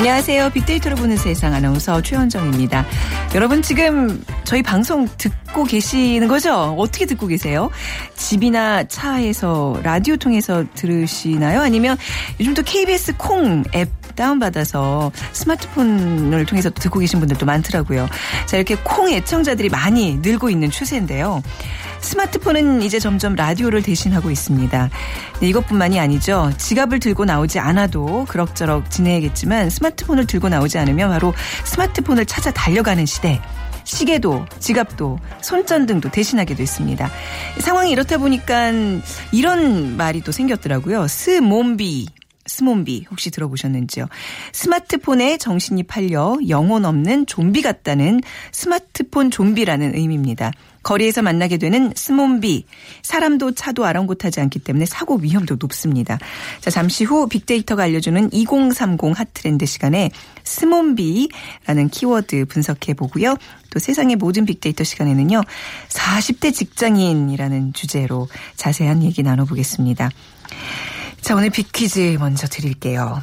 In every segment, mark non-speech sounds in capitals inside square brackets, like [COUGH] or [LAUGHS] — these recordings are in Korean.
안녕하세요. 빅데이터로 보는 세상 아나운서 최현정입니다. 여러분 지금 저희 방송 듣고 계시는 거죠? 어떻게 듣고 계세요? 집이나 차에서 라디오 통해서 들으시나요? 아니면 요즘 또 KBS 콩 앱 다운받아서 스마트폰을 통해서 듣고 계신 분들도 많더라고요. 자, 이렇게 콩 애청자들이 많이 늘고 있는 추세인데요. 스마트폰은 이제 점점 라디오를 대신하고 있습니다. 네, 이것뿐만이 아니죠. 지갑을 들고 나오지 않아도 그럭저럭 지내야겠지만 스마트폰을 들고 나오지 않으면 바로 스마트폰을 찾아 달려가는 시대. 시계도 지갑도 손전등도 대신하게 됐습니다. 상황이 이렇다 보니까 이런 말이 또 생겼더라고요. 스몬비. 스몬비 혹시 들어보셨는지요? 스마트폰에 정신이 팔려 영혼 없는 좀비 같다는 스마트폰 좀비라는 의미입니다. 거리에서 만나게 되는 스몸비. 사람도 차도 아랑곳하지 않기 때문에 사고 위험도 높습니다. 자, 잠시 후 빅데이터가 알려주는 2030 hot trend 시간에 스몸비라는 키워드 분석해 보고요. 또 세상의 모든 빅데이터 시간에는요. 40대 직장인이라는 주제로 자세한 얘기 나눠보겠습니다. 자, 오늘 빅퀴즈 먼저 드릴게요.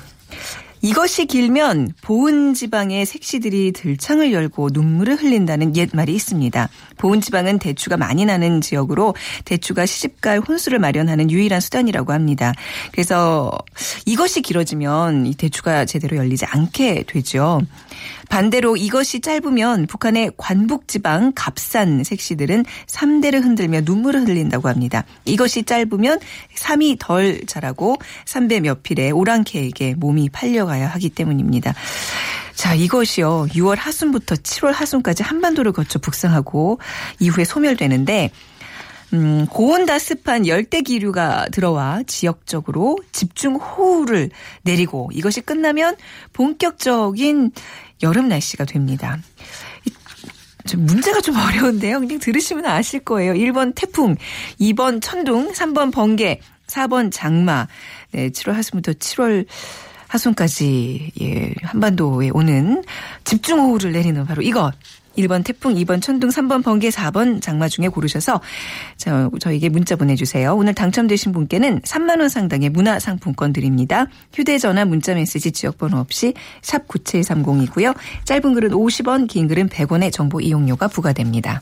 이것이 길면 보은 지방의 색시들이 들창을 열고 눈물을 흘린다는 옛말이 있습니다. 보은 지방은 대추가 많이 나는 지역으로 대추가 시집갈 혼수를 마련하는 유일한 수단이라고 합니다. 그래서 이것이 길어지면 이 대추가 제대로 열리지 않게 되죠. 반대로 이것이 짧으면 북한의 관북 지방 갑산 색시들은 3대를 흔들며 눈물을 흘린다고 합니다. 이것이 짧으면 3이 덜 자라고 3배 몇 필에 오랑캐에게 몸이 팔려 가야 하기 때문입니다. 자, 이것이요. 6월 하순부터 7월 하순까지 한반도를 거쳐 북상하고 이후에 소멸되는데 음, 고온다습한 열대 기류가 들어와 지역적으로 집중 호우를 내리고 이것이 끝나면 본격적인 여름 날씨가 됩니다. 이- 좀 문제가 좀 [LAUGHS] 어려운데요. 그냥 들으시면 아실 거예요. 1번 태풍, 2번 천둥, 3번 번개, 4번 장마. 네, 7월 하순부터 7월 하순까지 예, 한반도에 오는 집중호우를 내리는 바로 이것. 1번 태풍, 2번 천둥, 3번 번개, 4번 장마 중에 고르셔서 저, 저에게 문자 보내주세요. 오늘 당첨되신 분께는 3만 원 상당의 문화상품권 드립니다. 휴대전화, 문자메시지, 지역번호 없이 샵 9730이고요. 짧은 글은 50원, 긴 글은 100원의 정보 이용료가 부과됩니다.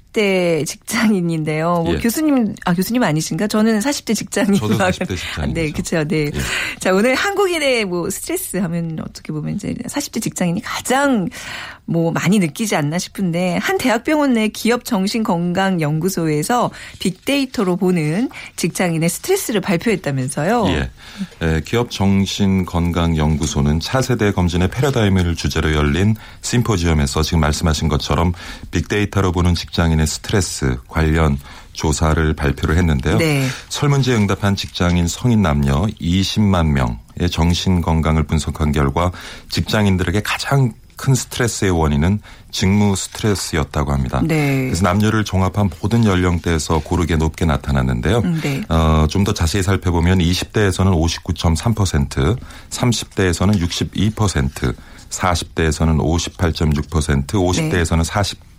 대 직장인인데요. 뭐 예. 교수님, 아 교수님 아니신가? 저는 40대 직장인. 저도 40대 [LAUGHS] 직장인이죠. 네, 그렇죠. 네. 예. 자, 오늘 한국인의 뭐 스트레스 하면 어떻게 보면 이제 40대 직장인이 가장 뭐 많이 느끼지 않나 싶은데 한 대학병원 내 기업 정신건강연구소에서 빅데이터로 보는 직장인의 스트레스를 발표했다면서요. 예. 에, 기업 정신 건강 연구소는 차세대 검진의 패러다임을 주제로 열린 심포지엄에서 지금 말씀하신 것처럼 빅데이터로 보는 직장인의 스트레스 관련 조사를 발표를 했는데요. 네. 설문지에 응답한 직장인 성인 남녀 20만 명의 정신 건강을 분석한 결과 직장인들에게 가장 큰 스트레스의 원인은 직무 스트레스였다고 합니다. 네. 그래서 남녀를 종합한 모든 연령대에서 고르게 높게 나타났는데요. 음, 네. 어, 좀 더 자세히 살펴보면 20대에서는 59.3%, 30대에서는 62%, 40대에서는 58.6%, 50대에서는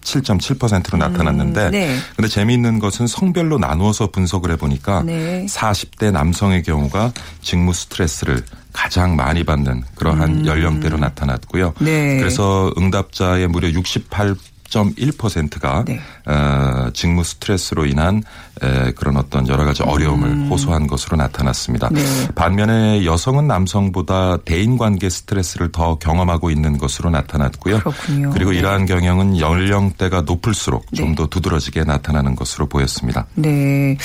47.7%로 나타났는데 네. 근데 재미있는 것은 성별로 나누어서 분석을 해보니까 네. 40대 남성의 경우가 직무 스트레스를 가장 많이 받는 그러한 연령대로 나타났고요. 네. 그래서 응답자의 무려 68 10.1%가 네. 어, 직무 스트레스로 인한 에, 그런 어떤 여러 가지 어려움을 호소한 것으로 나타났습니다. 음. 네. 반면에 여성은 남성보다 대인 관계 스트레스를 더 경험하고 있는 것으로 나타났고요. 그렇군요. 그리고 네. 이러한 경향은 연령대가 높을수록 좀 네. 더 두드러지게 나타나는 것으로 보였습니다. 네.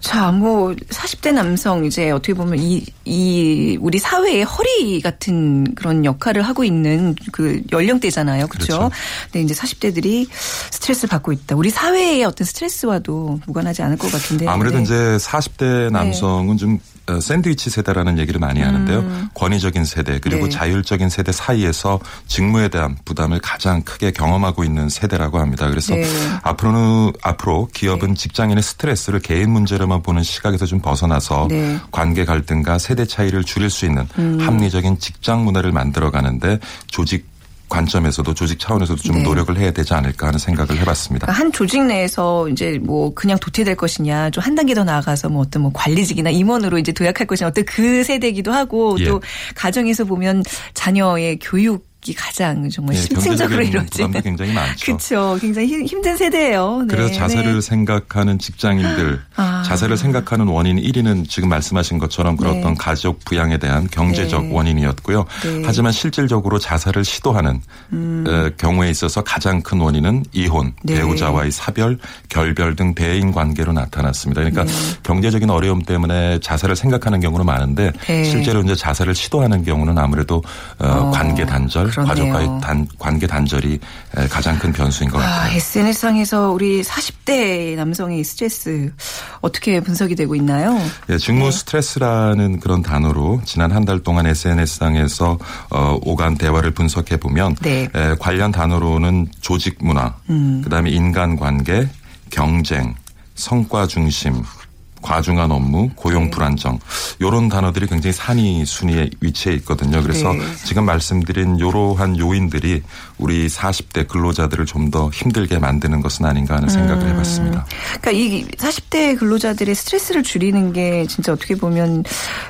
자, 뭐 40대 남성 이제 어떻게 보면 이, 이 우리 사회의 허리 같은 그런 역할을 하고 있는 그 연령대잖아요. 그렇죠? 그렇죠. 근데 이제 40대들이 스트레스를 받고 있다. 우리 사회의 어떤 스트레스와도 무관하지 않을 것 같은데. 아무래도 네. 이제 40대 남성은 좀 어, 샌드위치 세대라는 얘기를 많이 하는데요. 권위적인 세대 그리고 음. 네. 자율적인 세대 사이에서 직무에 대한 부담을 가장 크게 경험하고 있는 세대라고 합니다. 그래서 네. 앞으로는 앞으로 기업은 직장인의 스트레스를 개인 문제로만 보는 시각에서 좀 벗어나서 네. 음. 관계 갈등과 세대 차이를 줄일 수 있는 합리적인 직장 문화를 만들어 가는데 조직 관점에서도 조직 차원에서도 좀 네. 노력을 해야 되지 않을까 하는 생각을 해봤습니다. 그러니까 한 조직 내에서 이제 뭐 그냥 도태될 것이냐 좀 한 단계 더 나아가서 뭐 어떤 뭐 관리직이나 임원으로 이제 도약할 것이냐 어떤 그 세대기도 하고 예. 또 가정에서 보면 자녀의 교육 이 가장 정말 예, 심층적으로 경제적인 이루어지는 부담도 굉장히 많죠. 그렇죠. 굉장히 힘- 힘든 세대예요. 네, 그래서 자살을 네. 생각하는 직장인들, 아. 자살을 생각하는 원인 1위는 지금 말씀하신 것처럼 그런 네. 어떤 가족 부양에 대한 경제적 네. 원인이었고요. 네. 음. 하지만 실질적으로 자살을 시도하는 어, 경우에 있어서 가장 큰 원인은 이혼, 네. 배우자와의 사별, 결별 등 대인 관계로 나타났습니다. 그러니까 네. 경제적인 어려움 때문에 자살을 생각하는 경우는 많은데 네. 실제로 이제 자살을 시도하는 경우는 아무래도 어, 어, 관계 단절, 그러네요. 가족과의 단, 관계 단절이 에, 가장 큰 변수인 것 아, 같아요. SNS상에서 우리 40대 남성의 스트레스 어떻게 분석이 되고 있나요? 예, 직무 스트레스라는 그런 단어로 지난 한 달 동안 SNS상에서 어, 오간 대화를 분석해 보면 네. 에, 관련 단어로는 조직 문화, 그다음에 인간 관계, 경쟁, 성과 중심, 과중한 업무, 고용 네. 불안정 요런 단어들이 굉장히 산이 순위에 위치해 있거든요. 그래서 네. 지금 말씀드린 요러한 요인들이 우리 40대 근로자들을 좀 더 힘들게 만드는 것은 아닌가 하는 생각을 음. 해봤습니다. 그러니까 이 40대 근로자들의 스트레스를 줄이는 게 진짜 어떻게 보면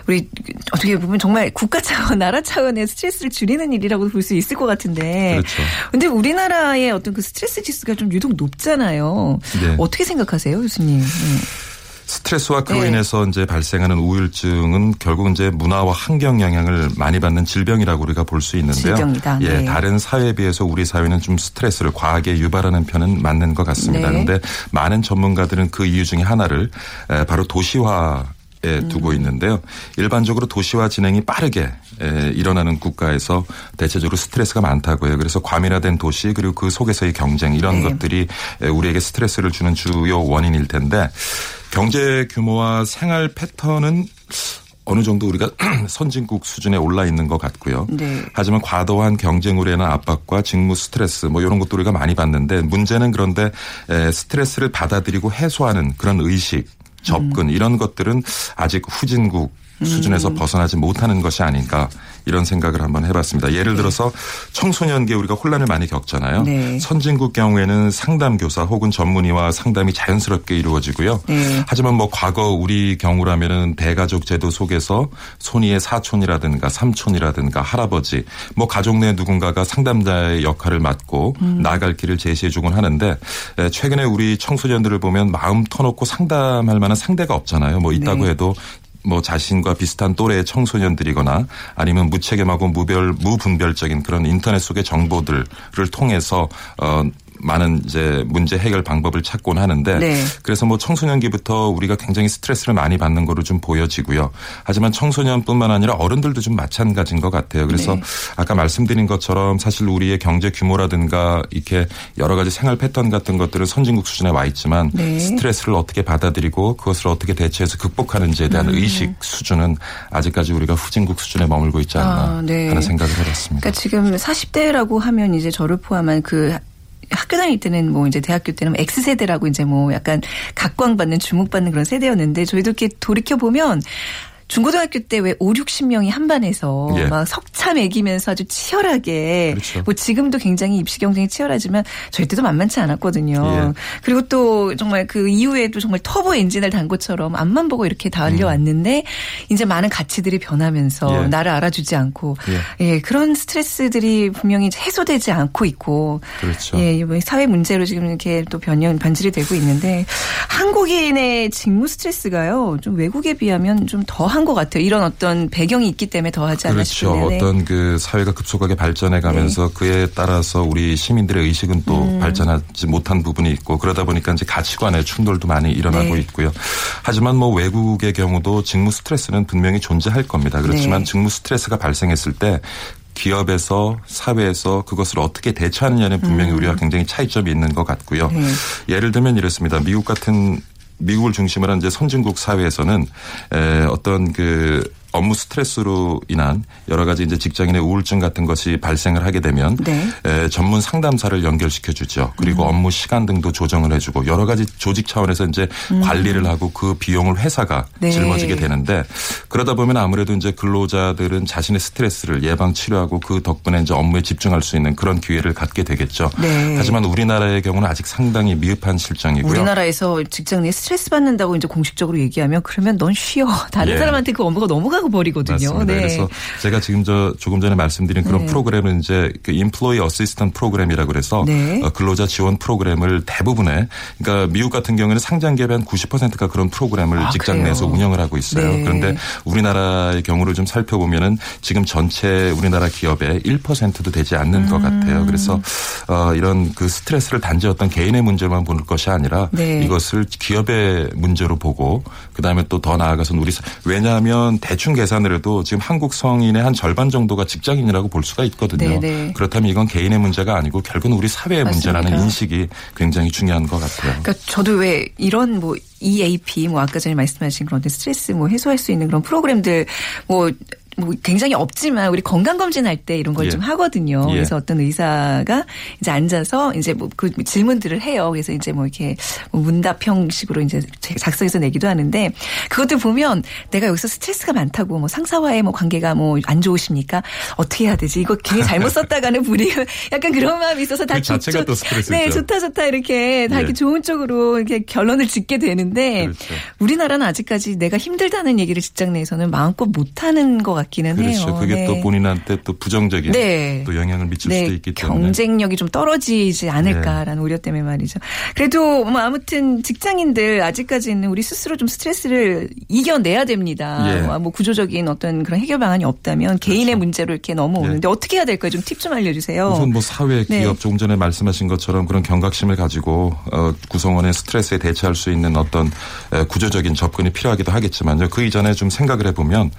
우리 어떻게 보면 정말 국가 차원, [LAUGHS] 나라 차원의 스트레스를 줄이는 일이라고 볼 수 있을 것 같은데. 그렇죠. 근데 우리나라의 어떤 그 스트레스 지수가 좀 유독 높잖아요. 네. 어떻게 생각하세요, 교수님? 네. 스트레스와 그로 네. 인해서 이제 발생하는 우울증은 결국 이제 문화와 환경 영향을 많이 받는 질병이라고 우리가 볼 수 있는데요. 질병이다. 예, 네. 다른 사회에 비해서 우리 사회는 좀 스트레스를 과하게 유발하는 편은 맞는 것 같습니다. 네. 그런데 많은 전문가들은 그 이유 중에 하나를 에, 바로 도시화 에 음. 두고 있는데요. 일반적으로 도시화 진행이 빠르게 에, 일어나는 국가에서 대체적으로 스트레스가 많다고 요. 그래서 과밀화된 도시 그리고 그 속에서의 경쟁 이런 네. 것들이 에, 우리에게 스트레스를 주는 주요 원인일 텐데 경제 규모와 생활 패턴은 어느 정도 우리가 [CLEARS THROAT] 선진국 수준에 올라 있는 것 같고요. 네. 하지만 과도한 경쟁으로 인한 압박과 직무 스트레스 뭐 이런 것도 우리가 많이 받는데 문제는 그런데 에, 스트레스를 받아들이고 해소하는 그런 의식, 접근 이런 것들은 아직 후진국 수준에서 벗어나지 못하는 것이 아닌가 이런 생각을 한번 해봤습니다. 예를 들어서 청소년기에 우리가 혼란을 많이 겪잖아요. 네. 선진국 경우에는 상담 교사 혹은 전문의와 상담이 자연스럽게 이루어지고요. 네. 하지만 뭐 과거 우리 경우라면은 대가족 제도 속에서 손이의 사촌이라든가 삼촌이라든가 할아버지 뭐 가족 내 누군가가 상담자의 역할을 맡고 나아갈 길을 제시해 주곤 하는데 에, 최근에 우리 청소년들을 보면 마음 터놓고 상담할 만한 상대가 없잖아요. 뭐 있다고 네. 해도 뭐 자신과 비슷한 또래의 청소년들이거나 아니면 무책임하고 무별 무분별적인 그런 인터넷 속의 정보들을 통해서 어 많은 이제 문제 해결 방법을 찾곤 하는데 네. 그래서 뭐 청소년기부터 우리가 굉장히 스트레스를 많이 받는 거로 좀 보여지고요. 하지만 청소년뿐만 아니라 어른들도 좀 마찬가지인 것 같아요. 그래서 네. 아까 말씀드린 것처럼 사실 우리의 경제 규모라든가 이렇게 여러 가지 생활 패턴 같은 것들은 선진국 수준에 와 있지만 네. 스트레스를 어떻게 받아들이고 그것을 어떻게 대처해서 극복하는지에 음. 대한 의식 수준은 아직까지 우리가 후진국 수준에 머물고 있지 않나 아, 네. 하는 생각을 해봤습니다. 그러니까 지금 40대라고 하면 이제 저를 포함한 그 학교 다닐 때는 뭐 이제 대학교 때는 X세대라고 이제 뭐 약간 각광받는 주목받는 그런 세대였는데 저희도 이렇게 돌이켜 보면 중고등학교 때 왜 5, 60명이 한 반에서 예. 막 석차 매기면서 아주 치열하게 그렇죠. 뭐 지금도 굉장히 입시 경쟁이 치열하지만 저희 때도 만만치 않았거든요. 예. 그리고 또 정말 그 이후에도 정말 터보 엔진을 단 것처럼 앞만 보고 이렇게 달려왔는데 이제 많은 가치들이 변하면서 음. 예. 나를 알아주지 않고 예. 그런 스트레스들이 분명히 해소되지 않고 있고 그렇죠. 예, 이번 사회 문제로 지금 이렇게 또 변형 변질이 되고 있는데 한국인의 직무 스트레스가요 좀 외국에 비하면 좀 더 한것 같아요. 이런 어떤 배경이 있기 때문에 더 하지 않나 그렇죠. 싶은데. 네. 어떤 그 사회가 급속하게 발전해 가면서 그에 따라서 우리 시민들의 의식은 또 음. 발전하지 못한 부분이 있고 그러다 보니까 이제 가치관의 충돌도 많이 일어나고 네. 있고요. 하지만 뭐 외국의 경우도 직무 스트레스는 분명히 존재할 겁니다. 그렇지만 네. 직무 스트레스가 발생했을 때 기업에서 사회에서 그것을 어떻게 대처하느냐는 분명히 우리가 굉장히 차이점이 있는 것 같고요. 음. 네. 예를 들면 이렇습니다. 미국 같은 미국을 중심으로 한 이제 선진국 사회에서는 에, 어떤 그 업무 스트레스로 인한 여러 가지 이제 직장인의 우울증 같은 것이 발생을 하게 되면 네. 에, 전문 상담사를 연결시켜 주죠. 그리고 음. 업무 시간 등도 조정을 해주고 여러 가지 조직 차원에서 이제 관리를 하고 그 비용을 회사가 음. 네. 짊어지게 되는데 그러다 보면 아무래도 이제 근로자들은 자신의 스트레스를 예방 치료하고 그 덕분에 이제 업무에 집중할 수 있는 그런 기회를 갖게 되겠죠. 네. 하지만 우리나라의 경우는 아직 상당히 미흡한 실정이고요. 우리나라에서 직장 내에 스트레스 받는다고 이제 공식적으로 얘기하면 그러면 넌 쉬어. 다른 예. 사람한테 그 업무가 넘어가 고 버리거든요. 맞습니다. 네. 그래서 제가 지금 저 조금 전에 말씀드린 그런 네. 프로그램은 이제 그 employee assistant program이라고 그래서 네. 어, 근로자 지원 프로그램을 대부분의 그러니까 미국 같은 경우에는 상장 한 90%가 그런 프로그램을 아, 직장? 내에서 운영을 하고 있어요. 네. 그런데 우리나라의 경우를 좀 살펴보면은 지금 전체 우리나라 기업의 1%도 되지 않는 것 음. 같아요. 그래서 어 이런 그 스트레스를 단지 어떤 개인의 문제만 보는 것이 아니라 네. 이것을 기업의 문제로 보고 그다음에 또 더 나아가서는 우리 사- 왜냐하면 대충 계산을 해도 지금 한국 성인의 한 절반 정도가 직장인이라고 볼 수가 있거든요. 네, 네. 그렇다면 이건 개인의 문제가 아니고 결국은 우리 사회의 맞습니다. 문제라는 인식이 굉장히 중요한 것 같아요. 그러니까 저도 왜 이런 뭐 EAP 뭐 아까 전에 말씀하신 그런 스트레스 뭐 해소할 수 있는 그런 프로그램들 뭐 뭐 굉장히 없지만 우리 건강 검진할 때 이런 걸 예. 좀 하거든요. 예. 그래서 어떤 의사가 이제 앉아서 이제 뭐 그 질문들을 해요. 그래서 이제 뭐 이렇게 뭐 문답 형식으로 이제 작성해서 내기도 하는데 그것들 보면 내가 여기서 스트레스가 많다고 뭐 상사와의 뭐 관계가 뭐 안 좋으십니까? 어떻게 해야 되지? 이거 괜히 잘못 썼다가는 불이 [LAUGHS] 약간 그런 마음이 있어서 다 그 자체가 좋- 또 스트레스죠. 네, 좋다 좋다 이렇게 다 예. 이렇게 좋은 쪽으로 이렇게 결론을 짓게 되는데 그렇죠. 우리나라는 아직까지 내가 힘들다는 얘기를 직장 내에서는 마음껏 못 하는 것 같 기는 그렇죠. 해요. 그게 네. 또 본인한테 또 부정적인 네. 또 영향을 미칠 수도 네, 있기 때문에. 경쟁력이 좀 떨어지지 않을까라는 우려 때문에 말이죠. 그래도 뭐 아무튼 직장인들 아직까지는 우리 스스로 좀 스트레스를 이겨내야 됩니다. 예. 뭐, 뭐 구조적인 어떤 그런 해결 방안이 없다면 개인의 문제로 이렇게 넘어오는데 어떻게 해야 될까요? 좀 팁 좀 알려주세요. 우선 뭐 사회, 네. 기업 조금 전에 말씀하신 것처럼 그런 경각심을 가지고 어, 구성원의 스트레스에 대처할 수 있는 어떤 에, 구조적인 접근이 필요하기도 하겠지만요. 그 이전에 좀 생각을 해보면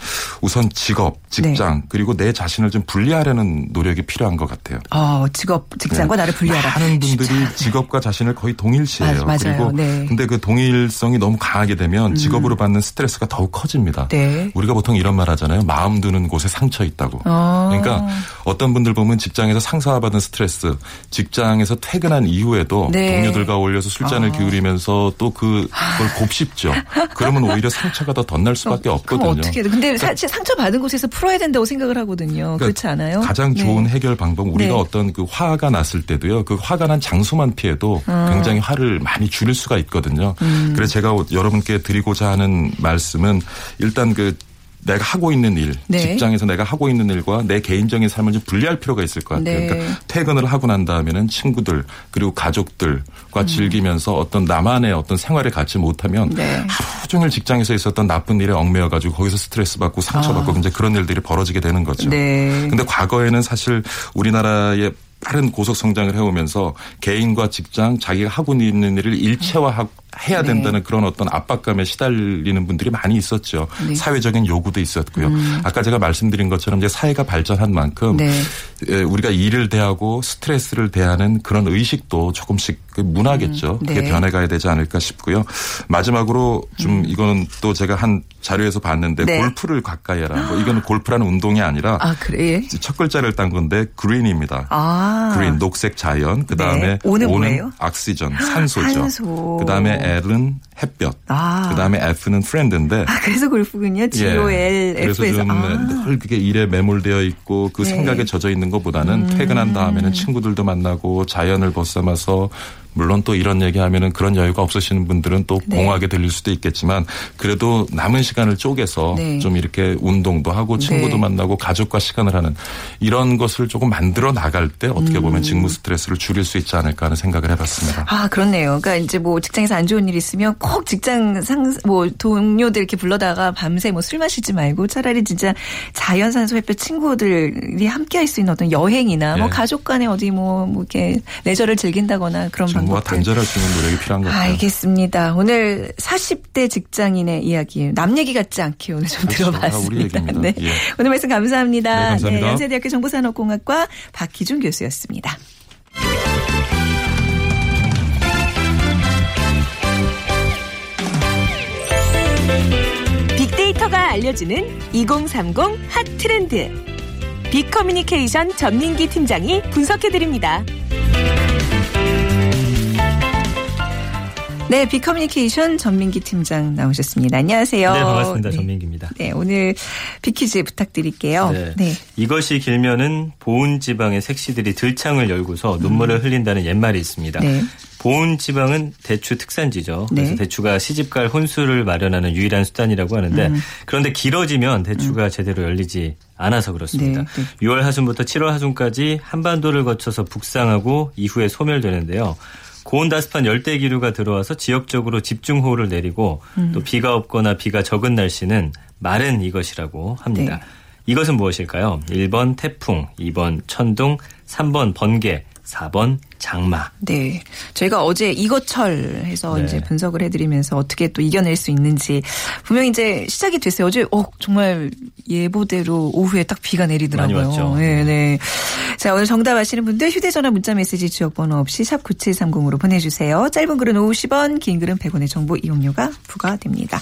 우선 직업, 직장 네. 그리고 내 자신을 좀 분리하려는 노력이 필요한 것 같아요. 어, 직업, 직장과 네. 나를 분리하라. 많은 분들이 직업과 자신을 거의 동일시해요. 맞- 맞아요. 그리고 네. 근데 그 동일성이 너무 강하게 되면 직업으로 받는 스트레스가 더욱 커집니다. 네. 우리가 보통 이런 말 하잖아요. 마음 두는 곳에 상처 있다고. 어. 그러니까 어떤 분들 보면 직장에서 상사와 받은 스트레스, 직장에서 퇴근한 이후에도 네. 동료들과 어울려서 술잔을 기울이면서 또 그- 그걸 곱씹죠. 그러면 오히려 상처가 더 덧날 수밖에 그럼 없거든요. 어떻게? 근데 사실 상처 받은 곳에서 풀어야 된다고 생각을 하거든요. 그러니까 그렇지 않아요? 가장 네. 좋은 해결 방법 우리가 네. 어떤 그 화가 났을 때도요. 그 화가 난 장소만 피해도 굉장히 화를 많이 줄일 수가 있거든요. 음. 그래서 제가 여러분께 드리고자 하는 말씀은 일단 그 내가 하고 있는 일, 네. 직장에서 내가 하고 있는 일과 내 개인적인 삶을 좀 분리할 필요가 있을 것 같아요. 네. 그러니까 퇴근을 하고 난 다음에는 친구들 그리고 음. 가족들과 즐기면서 어떤 나만의 어떤 생활을 갖지 못하면 네. 하루 종일 직장에서 있었던 나쁜 일에 얽매여 가지고 거기서 스트레스 받고 상처 받고 이제 그런 일들이 벌어지게 되는 거죠. 아. 네. 근데 과거에는 사실 우리나라의 빠른 고속 성장을 해오면서 개인과 직장 자기가 하고 있는 일을 일체화 해야 네. 된다는 그런 어떤 압박감에 시달리는 분들이 많이 있었죠. 네. 음. 사회적인 요구도 있었고요. 아까 제가 말씀드린 것처럼 이제 사회가 발전한 만큼 네. 에, 우리가 일을 대하고 스트레스를 대하는 그런 의식도 조금씩 그 문화겠죠. 음, 그게 네. 변해가야 되지 않을까 싶고요. 마지막으로 좀 이거는 또 제가 한 자료에서 봤는데 음. 네. 골프를 가까이 해라. 뭐 이거는 골프라는 운동이 아니라 아, 그래? 예. 첫 글자를 딴 건데 그린입니다. 아. 그린 녹색 자연 그다음에 네. 오는? 악시전 산소죠. 산소. 그다음에 L은 햇볕. 아. 그다음에 F는 friend인데 아, 그래서 골프군요. G O L 예. 그래서 F에서. 좀 아. 늘 그게 일에 매몰되어 있고 그 네. 음. 생각에 젖어 있는 것보다는 퇴근한 다음에는 친구들도 만나고 자연을 벗삼아서 물론 또 이런 얘기하면은 그런 여유가 없으시는 분들은 또 네. 공허하게 들릴 수도 있겠지만 그래도 남은 시간을 쪼개서 네. 좀 이렇게 운동도 하고 친구도 네. 만나고 가족과 시간을 하는 이런 것을 조금 만들어 나갈 때 어떻게 음. 보면 직무 스트레스를 줄일 수 있지 않을까 하는 생각을 해봤습니다. 아, 그렇네요. 그러니까 이제 뭐 직장에서 안 좋은 일 있으면 꼭 직장 상, 뭐 동료들 이렇게 불러다가 밤새 뭐 술 마시지 말고 차라리 진짜 자연산소 햇볕 친구들이 함께 할 수 있는 어떤 여행이나 뭐 예. 가족 간에 어디 뭐, 뭐 이렇게 레저를 즐긴다거나 그런 방법들. 단절할 수 있는 노력이 필요한 것 같아요. 알겠습니다. 오늘 40대 직장인의 이야기 남 얘기 같지 않게 오늘 좀 그렇죠. 다 들어봤습니다. 네. 예. 오늘 말씀 감사합니다. 네, 감사합니다. 연세대학교 정보산업공학과 박희준 교수였습니다. 빅데이터가 알려주는 2030 핫 트렌드. 빅커뮤니케이션 전민기 팀장이 분석해드립니다. 네, 빅커뮤니케이션 전민기 팀장 나오셨습니다. 안녕하세요. 네, 반갑습니다. 네. 전민기입니다. 네, 오늘 빅퀴즈 부탁드릴게요. 네. 이것이 길면은 보온 지방의 색시들이 들창을 열고서 눈물을 흘린다는 옛말이 있습니다. 음. 네. 보온 지방은 대추 특산지죠. 그래서 네. 대추가 시집갈 혼수를 마련하는 유일한 수단이라고 하는데 음. 그런데 길어지면 대추가 제대로 열리지 않아서 그렇습니다. 네, 네. 6월 하순부터 7월 하순까지 한반도를 거쳐서 북상하고 이후에 소멸되는데요. 고온 다습한 열대 기류가 들어와서 지역적으로 집중호우를 내리고 음. 또 비가 없거나 비가 적은 날씨는 마른 이것이라고 합니다. 네. 이것은 무엇일까요? 1번 태풍, 2번 천둥, 3번 번개, 4번 장마. 네. 저희가 어제 이것철 해서 네. 이제 분석을 해드리면서 어떻게 또 이겨낼 수 있는지 분명히 이제 시작이 됐어요. 어제 어, 정말 예보대로 오후에 딱 비가 내리더라고요. 많이 왔죠. 네, 네. 자, 오늘 정답 아시는 분들 휴대전화 문자 메시지 지역번호 없이 샵 9730으로 보내주세요. 짧은 글은 50원, 긴 글은 100원의 정보 이용료가 부과됩니다.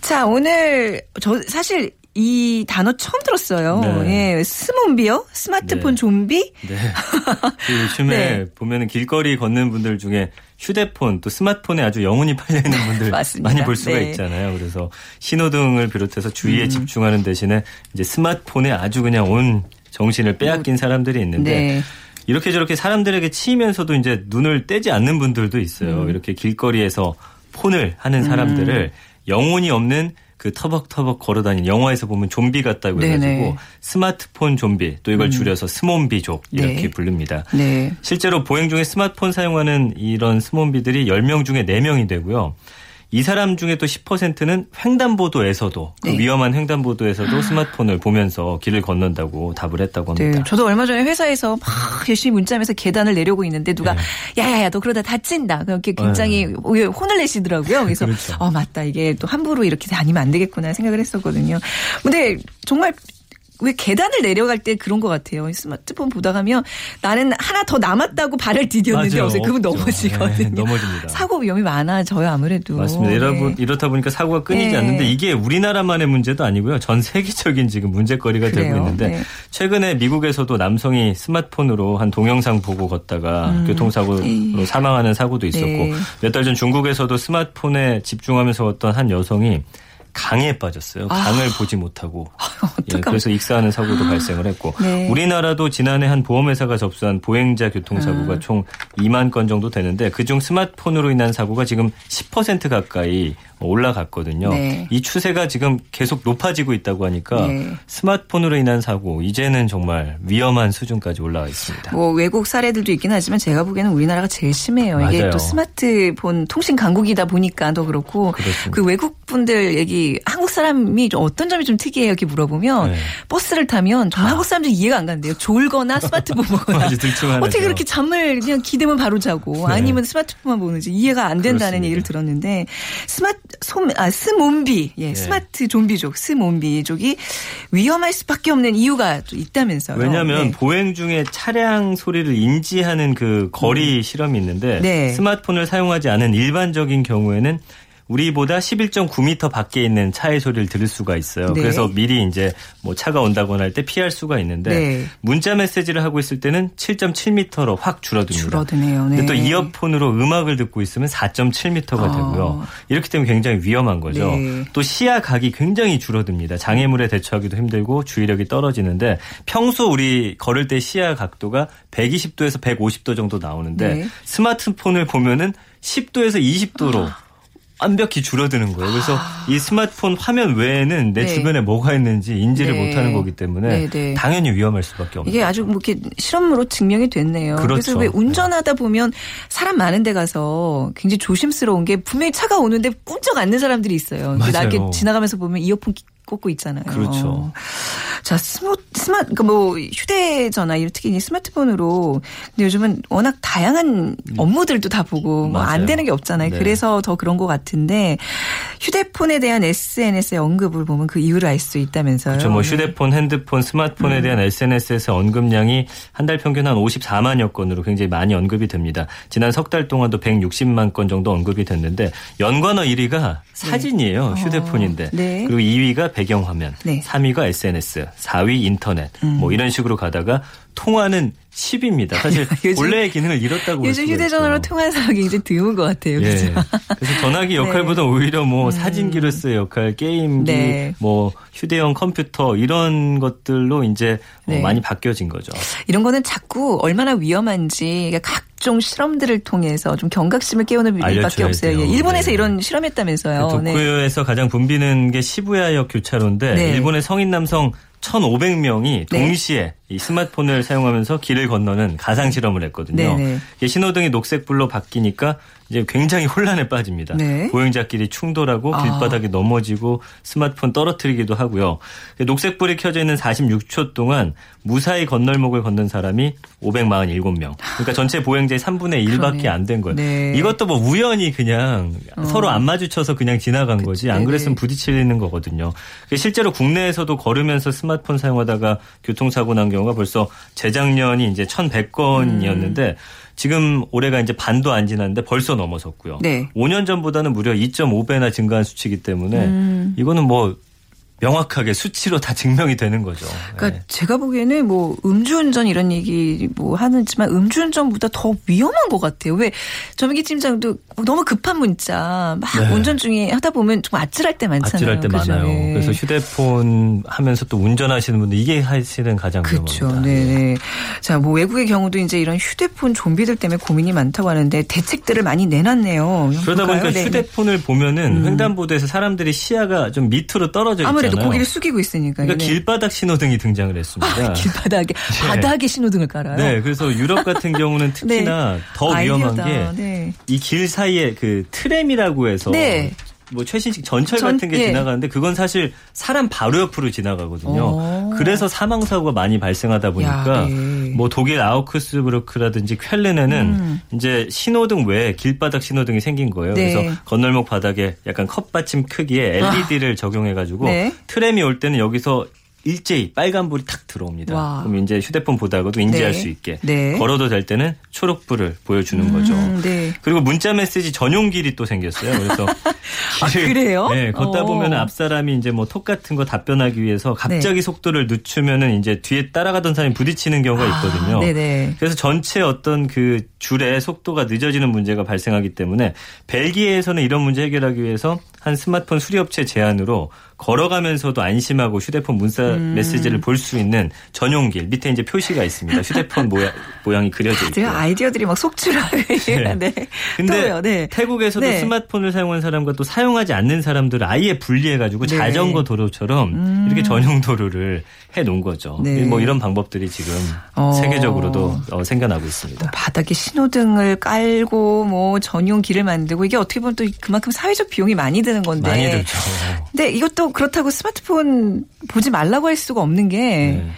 자, 오늘 저 사실 이 단어 처음 들었어요. 네. 예, 스몬비요? 스마트폰 네. 좀비? 네. [LAUGHS] 그 요즘에 네. 보면은 길거리 걷는 분들 중에 휴대폰 또 스마트폰에 아주 영혼이 팔려 있는 분들. [LAUGHS] 많이 볼 수가 네. 음. 있잖아요. 그래서 신호등을 비롯해서 주의에 집중하는 대신에 이제 스마트폰에 아주 그냥 온 정신을 빼앗긴 사람들이 있는데 네. 이렇게 저렇게 사람들에게 치이면서도 이제 눈을 떼지 않는 분들도 있어요. 음. 이렇게 길거리에서 폰을 하는 사람들을 영혼이 없는 그 터벅터벅 걸어다니는 영화에서 보면 좀비 같다고. 음. 해가지고 스마트폰 좀비 또 이걸 줄여서 스몬비족 이렇게 네. 부릅니다. 네. 실제로 보행 중에 스마트폰 사용하는 이런 스몬비들이 10명 중에 4명이 되고요. 이 사람 중에 또 10%는 횡단보도에서도 그 네. 위험한 횡단보도에서도 스마트폰을 보면서 길을 건넌다고 답을 했다고 합니다. 네, 저도 얼마 전에 회사에서 막 열심히 문자하면서 계단을 내려오고 있는데 누가 네. 야야야 너 그러다 다친다 그렇게 굉장히 혼을 내시더라고요. 그래서 그렇죠. 어 맞다 이게 또 함부로 이렇게 다니면 안 되겠구나 생각을 했었거든요. 근데 정말 왜 계단을 내려갈 때 그런 것 같아요. 스마트폰 보다 가면 나는 하나 더 남았다고 발을 디뎠는데 맞아요. 어서 그분. 넘어지거든요. 네, 넘어집니다. 사고 위험이 많아져요 아무래도. 맞습니다. 이러다, 네. 이렇다 보니까 사고가 끊이지 네. 않는데 이게 우리나라만의 문제도 아니고요. 전 세계적인 지금 문제거리가 그래요. 되고 있는데 네. 최근에 미국에서도 남성이 스마트폰으로 한 동영상 보고 걷다가 교통사고로 음. 에이. 사망하는 사고도 있었고 네. 몇달 전 중국에서도 스마트폰에 집중하면서 어떤 한 여성이 강에 빠졌어요. 강을 보지 못하고. [LAUGHS] 예, 그래서 익사하는 사고도 발생을 했고. 아. 네. 우리나라도 지난해 한 보험회사가 접수한 보행자 교통사고가 아. 총 2만 건 정도 되는데 그중 스마트폰으로 인한 사고가 지금 10% 가까이 올라갔거든요. 네. 이 추세가 지금 계속 높아지고 있다고 하니까 네. 스마트폰으로 인한 사고 이제는 정말 위험한 수준까지 올라와 있습니다. 뭐 외국 사례들도 있긴 하지만 제가 보기에는 우리나라가 제일 심해요. 이게 맞아요. 또 스마트폰 통신 강국이다 보니까 더 그렇고 그렇습니다. 그 외국 분들 얘기 한국 사람이 좀 어떤 점이 좀 특이해요 이렇게 물어보면 네. 버스를 타면 정말 한국 사람들이 이해가 안 간대요. 졸거나 스마트폰 [LAUGHS] 보거나. 어떻게 그렇게 잠을 그냥 기대면 바로 자고 네. 아니면 스마트폰만 보는지 이해가 안 된다는 그렇습니다. 얘기를 들었는데 스마트 솜, 아, 스몸비 예, 네. 스마트 좀비족 스몸비족이 위험할 수밖에 없는 이유가 또 있다면서요. 왜냐하면 네. 보행 중에 차량 소리를 인지하는 그 거리 실험이 있는데 네. 스마트폰을 사용하지 않은 일반적인 경우에는 우리보다 11.9m 밖에 있는 차의 소리를 들을 수가 있어요. 네. 그래서 미리 이제 뭐 차가 온다거나 할 때 피할 수가 있는데 네. 문자 메시지를 하고 있을 때는 7.7m로 확 줄어듭니다. 줄어드네요. 네. 근데 또 이어폰으로 음악을 듣고 있으면 4.7m가 아. 되고요. 이렇게 되면 굉장히 위험한 거죠. 네. 또 시야 각이 굉장히 줄어듭니다. 장애물에 대처하기도 힘들고 주의력이 떨어지는데 평소 우리 걸을 때 시야 각도가 120도에서 150도 정도 나오는데 네. 스마트폰을 보면은 10도에서 20도로 완벽히 줄어드는 거예요. 그래서 이 스마트폰 화면 외에는 내 아. 네. 주변에 뭐가 있는지 인지를 네. 못하는 거기 때문에 네, 네. 당연히 위험할 수밖에 없는 이게 아주 뭐 이렇게 실험으로 증명이 됐네요. 래서 그렇죠. 왜 운전하다 보면 사람 많은 데 가서 굉장히 조심스러운 게 분명히 차가 오는데 꾼쩍 앉는 사람들이 있어요. 맞아요. 나 이렇게 지나가면서 보면 이어폰 끼- 꽂고 있잖아요. 그렇죠. 자, 스마, 스마, 그러니까 뭐 휴대전화, 특히 이 스마트폰으로 근데 요즘은 워낙 다양한 업무들도 다 보고 뭐 안. 되는 게 없잖아요. 네. 그래서 더 그런 것 같은데 휴대폰에 대한 SNS의 언급을 보면 그 이유를 알 수 있다면서요. 그렇죠. 뭐 네. 휴대폰, 핸드폰, 스마트폰에 음. 대한 SNS에서 언급량이 한 달 평균 한 54만여 건으로 굉장히 많이 언급이 됩니다. 지난 석 달 동안도 160만 건 정도 언급이 됐는데 연관어 1위가 사진이에요. 휴대폰인데. 네. 그리고 2위가 배경화면, 네. 음. 3위가 SNS, 4위 인터넷. 뭐 이런 식으로 가다가 통화는 10입니다. [LAUGHS] 사실 요즘- 원래의 기능을 잃었다고 볼 요즘 휴대전화로. 통화하는 사람이 굉장히 드문 것 같아요. 예. 그죠? 그래서 전화기 [LAUGHS] 역할보다 오히려 뭐 사진기로서의 역할, 게임기, 네. 뭐 휴대용 컴퓨터 이런 것들로 이제 어, 네. 많이 바뀌어진 거죠. 이런 거는 자꾸 얼마나 위험한지 그러니까 각종 실험들을 통해서 좀 경각심을 깨우는 일밖에 없어요. 예, 일본에서 네. 이런 실험했다면서요. 네. 도쿄에서 가장 붐비는 게 시부야역 교차로인데 네. 일본의 성인 남성 1,500명이 네. 동시에 이 스마트폰을 사용하면서 길을 건너는 가상 실험을 했거든요. 네, 네. 신호등이 녹색불로 바뀌니까 이제 굉장히 혼란에 빠집니다. 네. 보행자끼리 충돌하고 아. 길바닥에 넘어지고 스마트폰 떨어뜨리기도 하고요. 녹색불이 켜져 있는 46초 동안 무사히 건널목을 걷는 사람이 547명. 그러니까 전체 보행자의 3분의 1밖에 그러네요. 안된 거예요. 네. 이것도 뭐 우연히 그냥 서로 안 마주쳐서 그냥 지나간 거지. 안 네네. 그랬으면 부딪히는 거거든요. 실제로 국내에서도 걸으면서 스마트폰 사용하다가 교통사고 난 경우가 벌써 재작년이 이제 1,100건이었는데 지금 올해가 이제 반도 안 지났는데 벌써 넘어섰고요. 네. 5년 전보다는 무려 2.5배나 증가한 수치이기 때문에 음. 이거는 뭐 명확하게 수치로 다 증명이 되는 거죠. 그러니까 네. 제가 보기에는 뭐 음주운전 이런 얘기 뭐 하는지만 음주운전보다 더 위험한 것 같아요. 왜 전민기 팀장도 너무 급한 문자 막 네. 운전 중에 하다 보면 좀 아찔할 때 많잖아요. 아찔할 때 그죠? 많아요. 네. 그래서 휴대폰 하면서 또 운전하시는 분들 이게 사실은 가장 그렇죠. 위험합니다. 네. 자, 뭐 외국의 경우도 이제 이런 휴대폰 좀비들 때문에 고민이 많다고 하는데 대책들을 많이 내놨네요. 그러다 볼까요? 보니까 네. 휴대폰을 보면은 횡단보도에서 사람들이 시야가 좀 밑으로 떨어져 있잖아요. 아무래도 고개를 숙이고 있으니까. 그러니까 길바닥 신호등이 등장을 했습니다. 길바닥에 [LAUGHS] 바닥에 신호등을 깔아요. 네, 그래서 유럽 같은 경우는 [LAUGHS] 특히나 더 위험한. 게 네. 이길 사이에 그 트램이라고 해서 네. 뭐 최신식 전철 전- 같은 게 예. 지나가는데 그건 사실 사람 바로 옆으로 지나가거든요. 오. 그래서 사망 사고가 많이 발생하다 보니까 야, 네. 뭐 독일 아우크스부르크라든지 쾰른에는 이제 신호등 외에 길바닥 신호등이 생긴 거예요. 음. 네. 그래서 건널목 바닥에 약간 컵받침 크기의 LED를 적용해 가지고 네. 트램이 올 때는 여기서 일제히 빨간불이 탁 들어옵니다. 와. 그럼 이제 휴대폰 보다가도 인지할 네. 수 있게 네. 걸어도 될 때는 초록불을 보여주는 거죠. 음, 네. 그리고 문자 메시지 전용 길이 또 생겼어요. 그래서 [LAUGHS] 아, 그래요? 네, 걷다 어. 보면 앞 사람이 이제 뭐 톡 같은 거 답변하기 위해서 갑자기 속도를 늦추면은 이제 뒤에 따라가던 사람이 부딪히는 경우가 있거든요. 아, 네네. 그래서 전체 어떤 그 줄의 속도가 늦어지는 문제가 발생하기 때문에 벨기에에서는 이런 문제 해결하기 위해서 한 스마트폰 수리업체 제안으로 걸어가면서도 안심하고 휴대폰 문자 음. 메시지를 볼 수 있는 전용길 밑에 이제 표시가 있습니다. 휴대폰 모양, [LAUGHS] 모양이 그려져 있고. 아이디어들이 막 속출하게. 네. 네. 근데 또요, 네. 태국에서도 네. 스마트폰을 사용하는 사람과 또 사용하지 않는 사람들을 아예 분리해가지고 네. 음. 자전거 도로처럼 이렇게 전용 도로를 해놓은 거죠. 네. 뭐 이런 방법들이 지금 어. 세계적으로도 어, 생겨나고 있습니다. 바닥에 신호등을 깔고 뭐 전용 길을 만들고 이게 어떻게 보면 또 그만큼 사회적 비용이 많이 드는 건데. 많이 들죠. 근데 이것도 그렇다고 스마트폰 보지 말라고 할 수가 없는 게 네.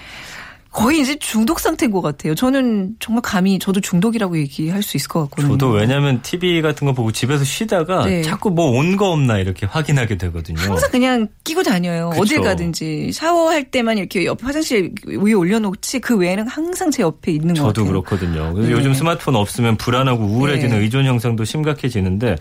거의 이제 중독 상태인 것 같아요. 저는 정말 감히 저도 중독이라고 얘기할 수 있을 것 같거든요. 저도 왜냐하면 TV 같은 거 보고 집에서 쉬다가 네. 자꾸 뭐 온 거 없나 이렇게 확인하게 되거든요. 항상 그냥 끼고 다녀요. 그쵸. 어딜 가든지 샤워할 때만 이렇게 옆 화장실 위에 올려놓지 그 외에는 항상 제 옆에 있는 것 저도 같아요. 그렇거든요. 그래서 네. 요즘 스마트폰 없으면 불안하고 우울해지는 네. 의존 형상도 심각해지는데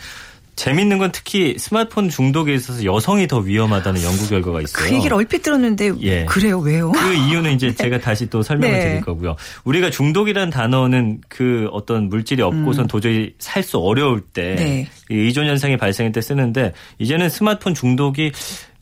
재밌는 건 특히 스마트폰 중독에 있어서 여성이 더 위험하다는 연구 결과가 있어요. 그 얘기를 얼핏 들었는데 예. 그래요 왜요? 그 이유는 이제 [LAUGHS] 제가 다시 또 설명을 네. 드릴 거고요. 우리가 중독이라는 단어는 그 어떤 물질이 없고선 도저히 살 수 어려울 때 음. 네. 이 의존 현상이 발생할 때 쓰는데 이제는 스마트폰 중독이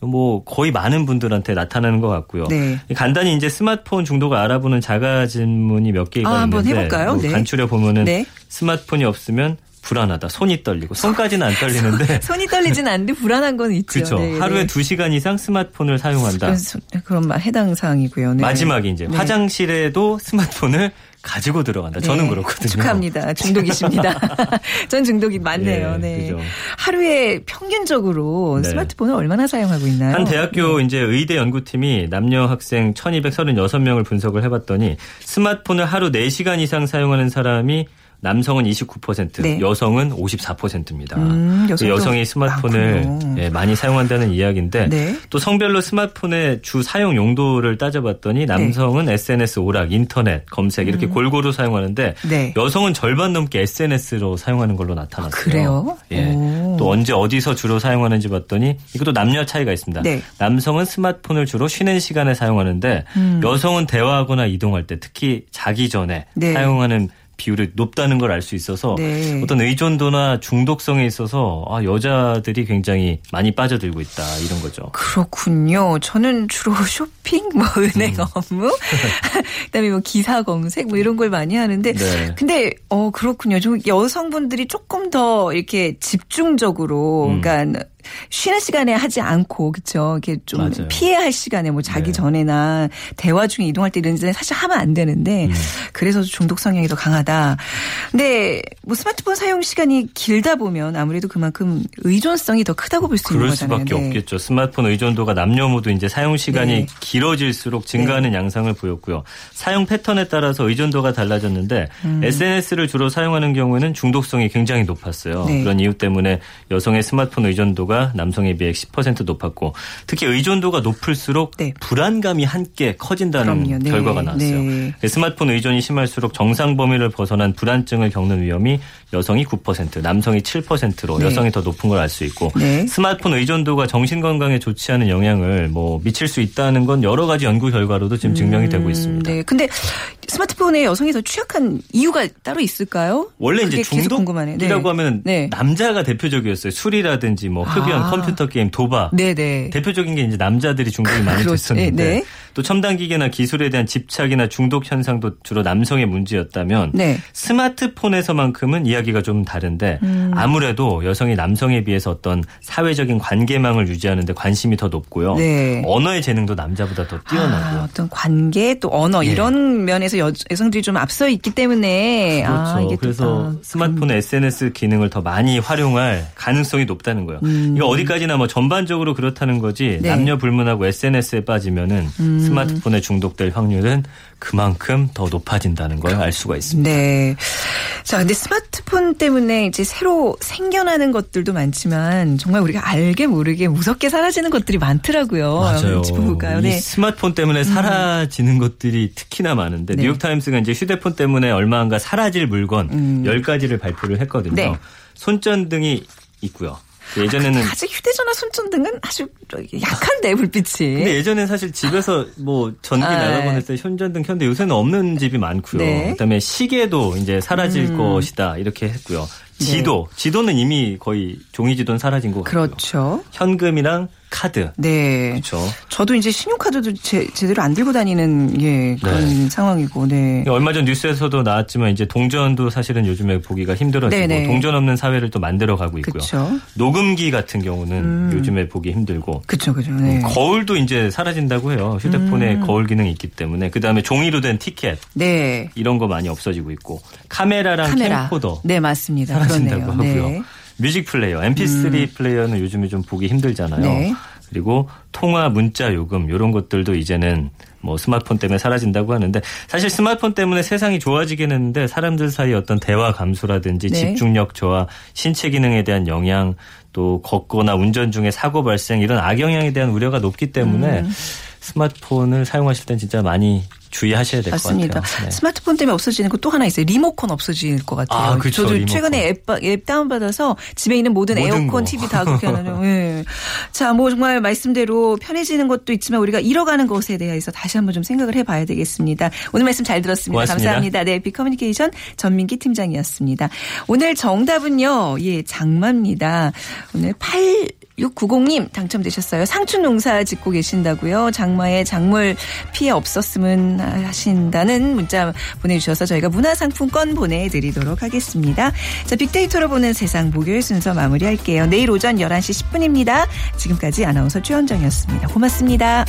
뭐 거의 많은 분들한테 나타나는 것 같고요. 네. 간단히 이제 스마트폰 중독을 알아보는 자가 질문이 몇 개가 아, 있는데? 뭐 네. 간추려 보면은 네. 스마트폰이 없으면 불안하다, 손이 떨리고 손까지는 안 떨리는데 [LAUGHS] 손이 떨리진 않는데 불안한 건 있죠. 그렇죠. 네, 네. 하루에 2 시간 이상 스마트폰을 사용한다. 그런, 소- 그런 말 해당 사항이고요. 네. 마지막에 이제 네. 화장실에도 스마트폰을 가지고 들어간다. 저는 네, 그렇거든요. 축하합니다. 중독이십니다. [LAUGHS] [LAUGHS] 전 중독이 많네요. 예, 네. 그죠. 하루에 평균적으로 네. 스마트폰을 얼마나 사용하고 있나요? 한 대학교 이제 의대 연구팀이 남녀 학생 1236명을 분석을 해 봤더니 스마트폰을 하루 4시간 이상 사용하는 사람이 남성은 29%, 네. 여성은 54%입니다. 음, 여성이 스마트폰을 많군요. 예, 많이 사용한다는 이야기인데 네. 또 성별로 스마트폰의 주 사용 용도를 따져봤더니 남성은 SNS 오락, 인터넷 검색 이렇게 골고루 사용하는데 음. 네. 여성은 절반 넘게 SNS로 사용하는 걸로 나타났어요. 그래요? 예. 오. 또 언제 어디서 주로 사용하는지 봤더니 이것도 남녀 차이가 있습니다. 네. 남성은 스마트폰을 주로 쉬는 시간에 사용하는데 여성은 대화하거나 이동할 때 특히 자기 전에 음. 네. 사용하는 비율이 높다는 걸 알 수 있어서 네. 어떤 의존도나 중독성에 있어서 아, 여자들이 굉장히 많이 빠져들고 있다 이런 거죠. 그렇군요. 저는 주로 [LAUGHS] 쇼핑, 뭐 은행 음. 업무, [LAUGHS] 그다음에 뭐 기사 검색 뭐 이런 걸 많이 하는데, 네. 근데 어 그렇군요. 좀 여성분들이 조금 더 이렇게 집중적으로, 음. 그러니까 쉬는 시간에 하지 않고 그렇죠. 이렇게 좀 맞아요. 피해야 할 시간에 뭐 자기 네. 전에나 대화 중에 이동할 때 이런 데는 사실 하면 안 되는데 음. 그래서 중독 성향이 더 강하다. 근데 뭐 스마트폰 사용 시간이 길다 보면 아무래도 그만큼 의존성이 더 크다고 볼 수 있는 그럴 거잖아요. 수밖에 네. 없겠죠. 스마트폰 의존도가 남녀 모두 이제 사용 시간이 네. 길어질수록 증가하는 양상을 보였고요. 사용 패턴에 따라서 의존도가 달라졌는데 SNS를 주로 사용하는 경우에는 중독성이 굉장히 높았어요. 음. 네. 그런 이유 때문에 여성의 스마트폰 의존도가 남성에 비해 10% 높았고 특히 의존도가 높을수록 네. 불안감이 함께 커진다는 그럼요. 네. 결과가 나왔어요. 네. 스마트폰 의존이 심할수록 정상 범위를 벗어난 불안증을 겪는 위험이 여성이 9%, 남성이 7%로 네. 여성이 더 높은 걸 알 수 있고 네. 스마트폰 의존도가 정신 건강에 좋지 않은 영향을 뭐 미칠 수 있다는 건 여러 가지 연구 결과로도 지금 증명이 되고 있습니다. 네. 근데 스마트폰에 여성이 더 취약한 이유가 따로 있을까요? 원래 이제. 중독이라고 네. 하면 네. 남자가 대표적이었어요. 술이라든지 뭐 흡연, 아. 컴퓨터 게임, 도박. 네네. 대표적인 게 이제 남자들이 중독이 많이 그렇죠. 됐었는데 네, 네. 또 첨단 기계나 기술에 대한 집착이나 중독 현상도 주로 남성의 문제였다면 네. 스마트폰에서만큼은 이야기가 좀 다른데 음. 아무래도 여성이 남성에 비해서 어떤 사회적인 관계망을 유지하는데 관심이 더 높고요. 네. 언어의 재능도 남자보다 더 뛰어나고 아, 어떤 관계 또 언어 예. 이런 면에서 여, 여성들이 좀 앞서 있기 때문에 그렇죠. 아, 이게 또 그래서 다- 스마트폰의 SNS 기능을 더 많이 활용할 가능성이 높다는 거예요. 이거 어디까지나 뭐 전반적으로 그렇다는 거지 음. 네. 남녀 불문하고 SNS에 빠지면은 음. 스마트폰에 중독될 확률은 그만큼 더 높아진다는 걸 알 수가 있습니다. 네. 자, 근데 스마트폰 때문에 이제 새로 생겨나는 것들도 많지만 정말 우리가 알게 모르게 무섭게 사라지는 것들이 많더라고요. 맞아요. 짚어볼까요? 이 네. 음. 스마트폰 때문에 사라지는 것들이 특히나 많은데 네. 뉴욕타임스가 이제 휴대폰 때문에 얼마 안가 사라질 물건 10가지를 발표를 했거든요. 음. 네. 손전등이 있고요. 예전에는 아 직 휴대전화 손전등은 아주 약한데 불빛이. 근데 예전엔 사실 집에서 뭐 전기 아, 나가곤 네. 했을 때 현전등 켰는데 요새는 없는 집이 많고요. 네. 음. 그다음에 시계도 이제 사라질 것이다 이렇게 했고요. 지도, 지도는 이미 거의 종이 지도는 사라진 것 같고요. 네. 그렇죠. 현금이랑 카드. 네. 그렇죠. 저도 이제 신용카드도 제, 제대로 안 들고 다니는 예 그런 네. 상황이고, 네. 얼마 전 뉴스에서도 나왔지만 이제 동전도 사실은 요즘에 보기가 힘들어지고 네네. 동전 없는 사회를 또 만들어 가고 있고요. 그렇죠. 녹음기 같은 경우는 음. 요즘에 보기 힘들고 그렇죠, 그렇죠. 네. 거울도 이제 사라진다고 해요. 휴대폰에 음. 거울 기능이 있기 때문에 그다음에 종이로 된 티켓 네. 이런 거 많이 없어지고 있고 카메라랑 카메라. 캠코더 네, 맞습니다. 사라진다고 그러네요. 하고요. 네. music player, MP3 플레이어는 요즘에 좀 보기 힘들잖아요. 네. 그리고 통화, 문자, 요금 이런 것들도 이제는 뭐 스마트폰 때문에 사라진다고 하는데 사실 스마트폰 때문에 세상이 좋아지긴 했는데 사람들 사이 어떤 대화 감소라든지 네. 집중력 저하, 신체 기능에 대한 영향 또 걷거나 운전 중에 사고 발생 이런 악영향에 대한 우려가 높기 때문에 스마트폰을 사용하실 땐 진짜 많이 주의하셔야 될것 맞습니다. 같아요. 네. 스마트폰 때문에 없어지는 거 또 하나 있어요. 리모컨 없어질 것 같아요. 아, 그쵸, 저도 리모컨. 최근에 앱, 앱 다운받아서 집에 있는 모든, 모든 에어컨, 거. TV 다 그렇게 하는. 예. 자, 뭐 정말 말씀대로 편해지는 것도 있지만 우리가 잃어가는 것에 대해서 다시 한번 좀 생각을 해봐야 되겠습니다. 오늘 말씀 잘 들었습니다. 고맙습니다. 감사합니다. 네, 비 커뮤니케이션 전민기 팀장이었습니다. 오늘 정답은요, 예, 장마입니다. 오늘 8 6690님 당첨되셨어요. 상추 농사 짓고 계신다고요. 장마에 작물 피해 없었으면 하신다는 문자 보내주셔서 저희가 문화상품권 보내드리도록 하겠습니다. 자, 빅데이터로 보는 세상 목요일 순서 마무리할게요. 내일 오전 11시 10분입니다. 지금까지 아나운서 최현정이었습니다. 고맙습니다.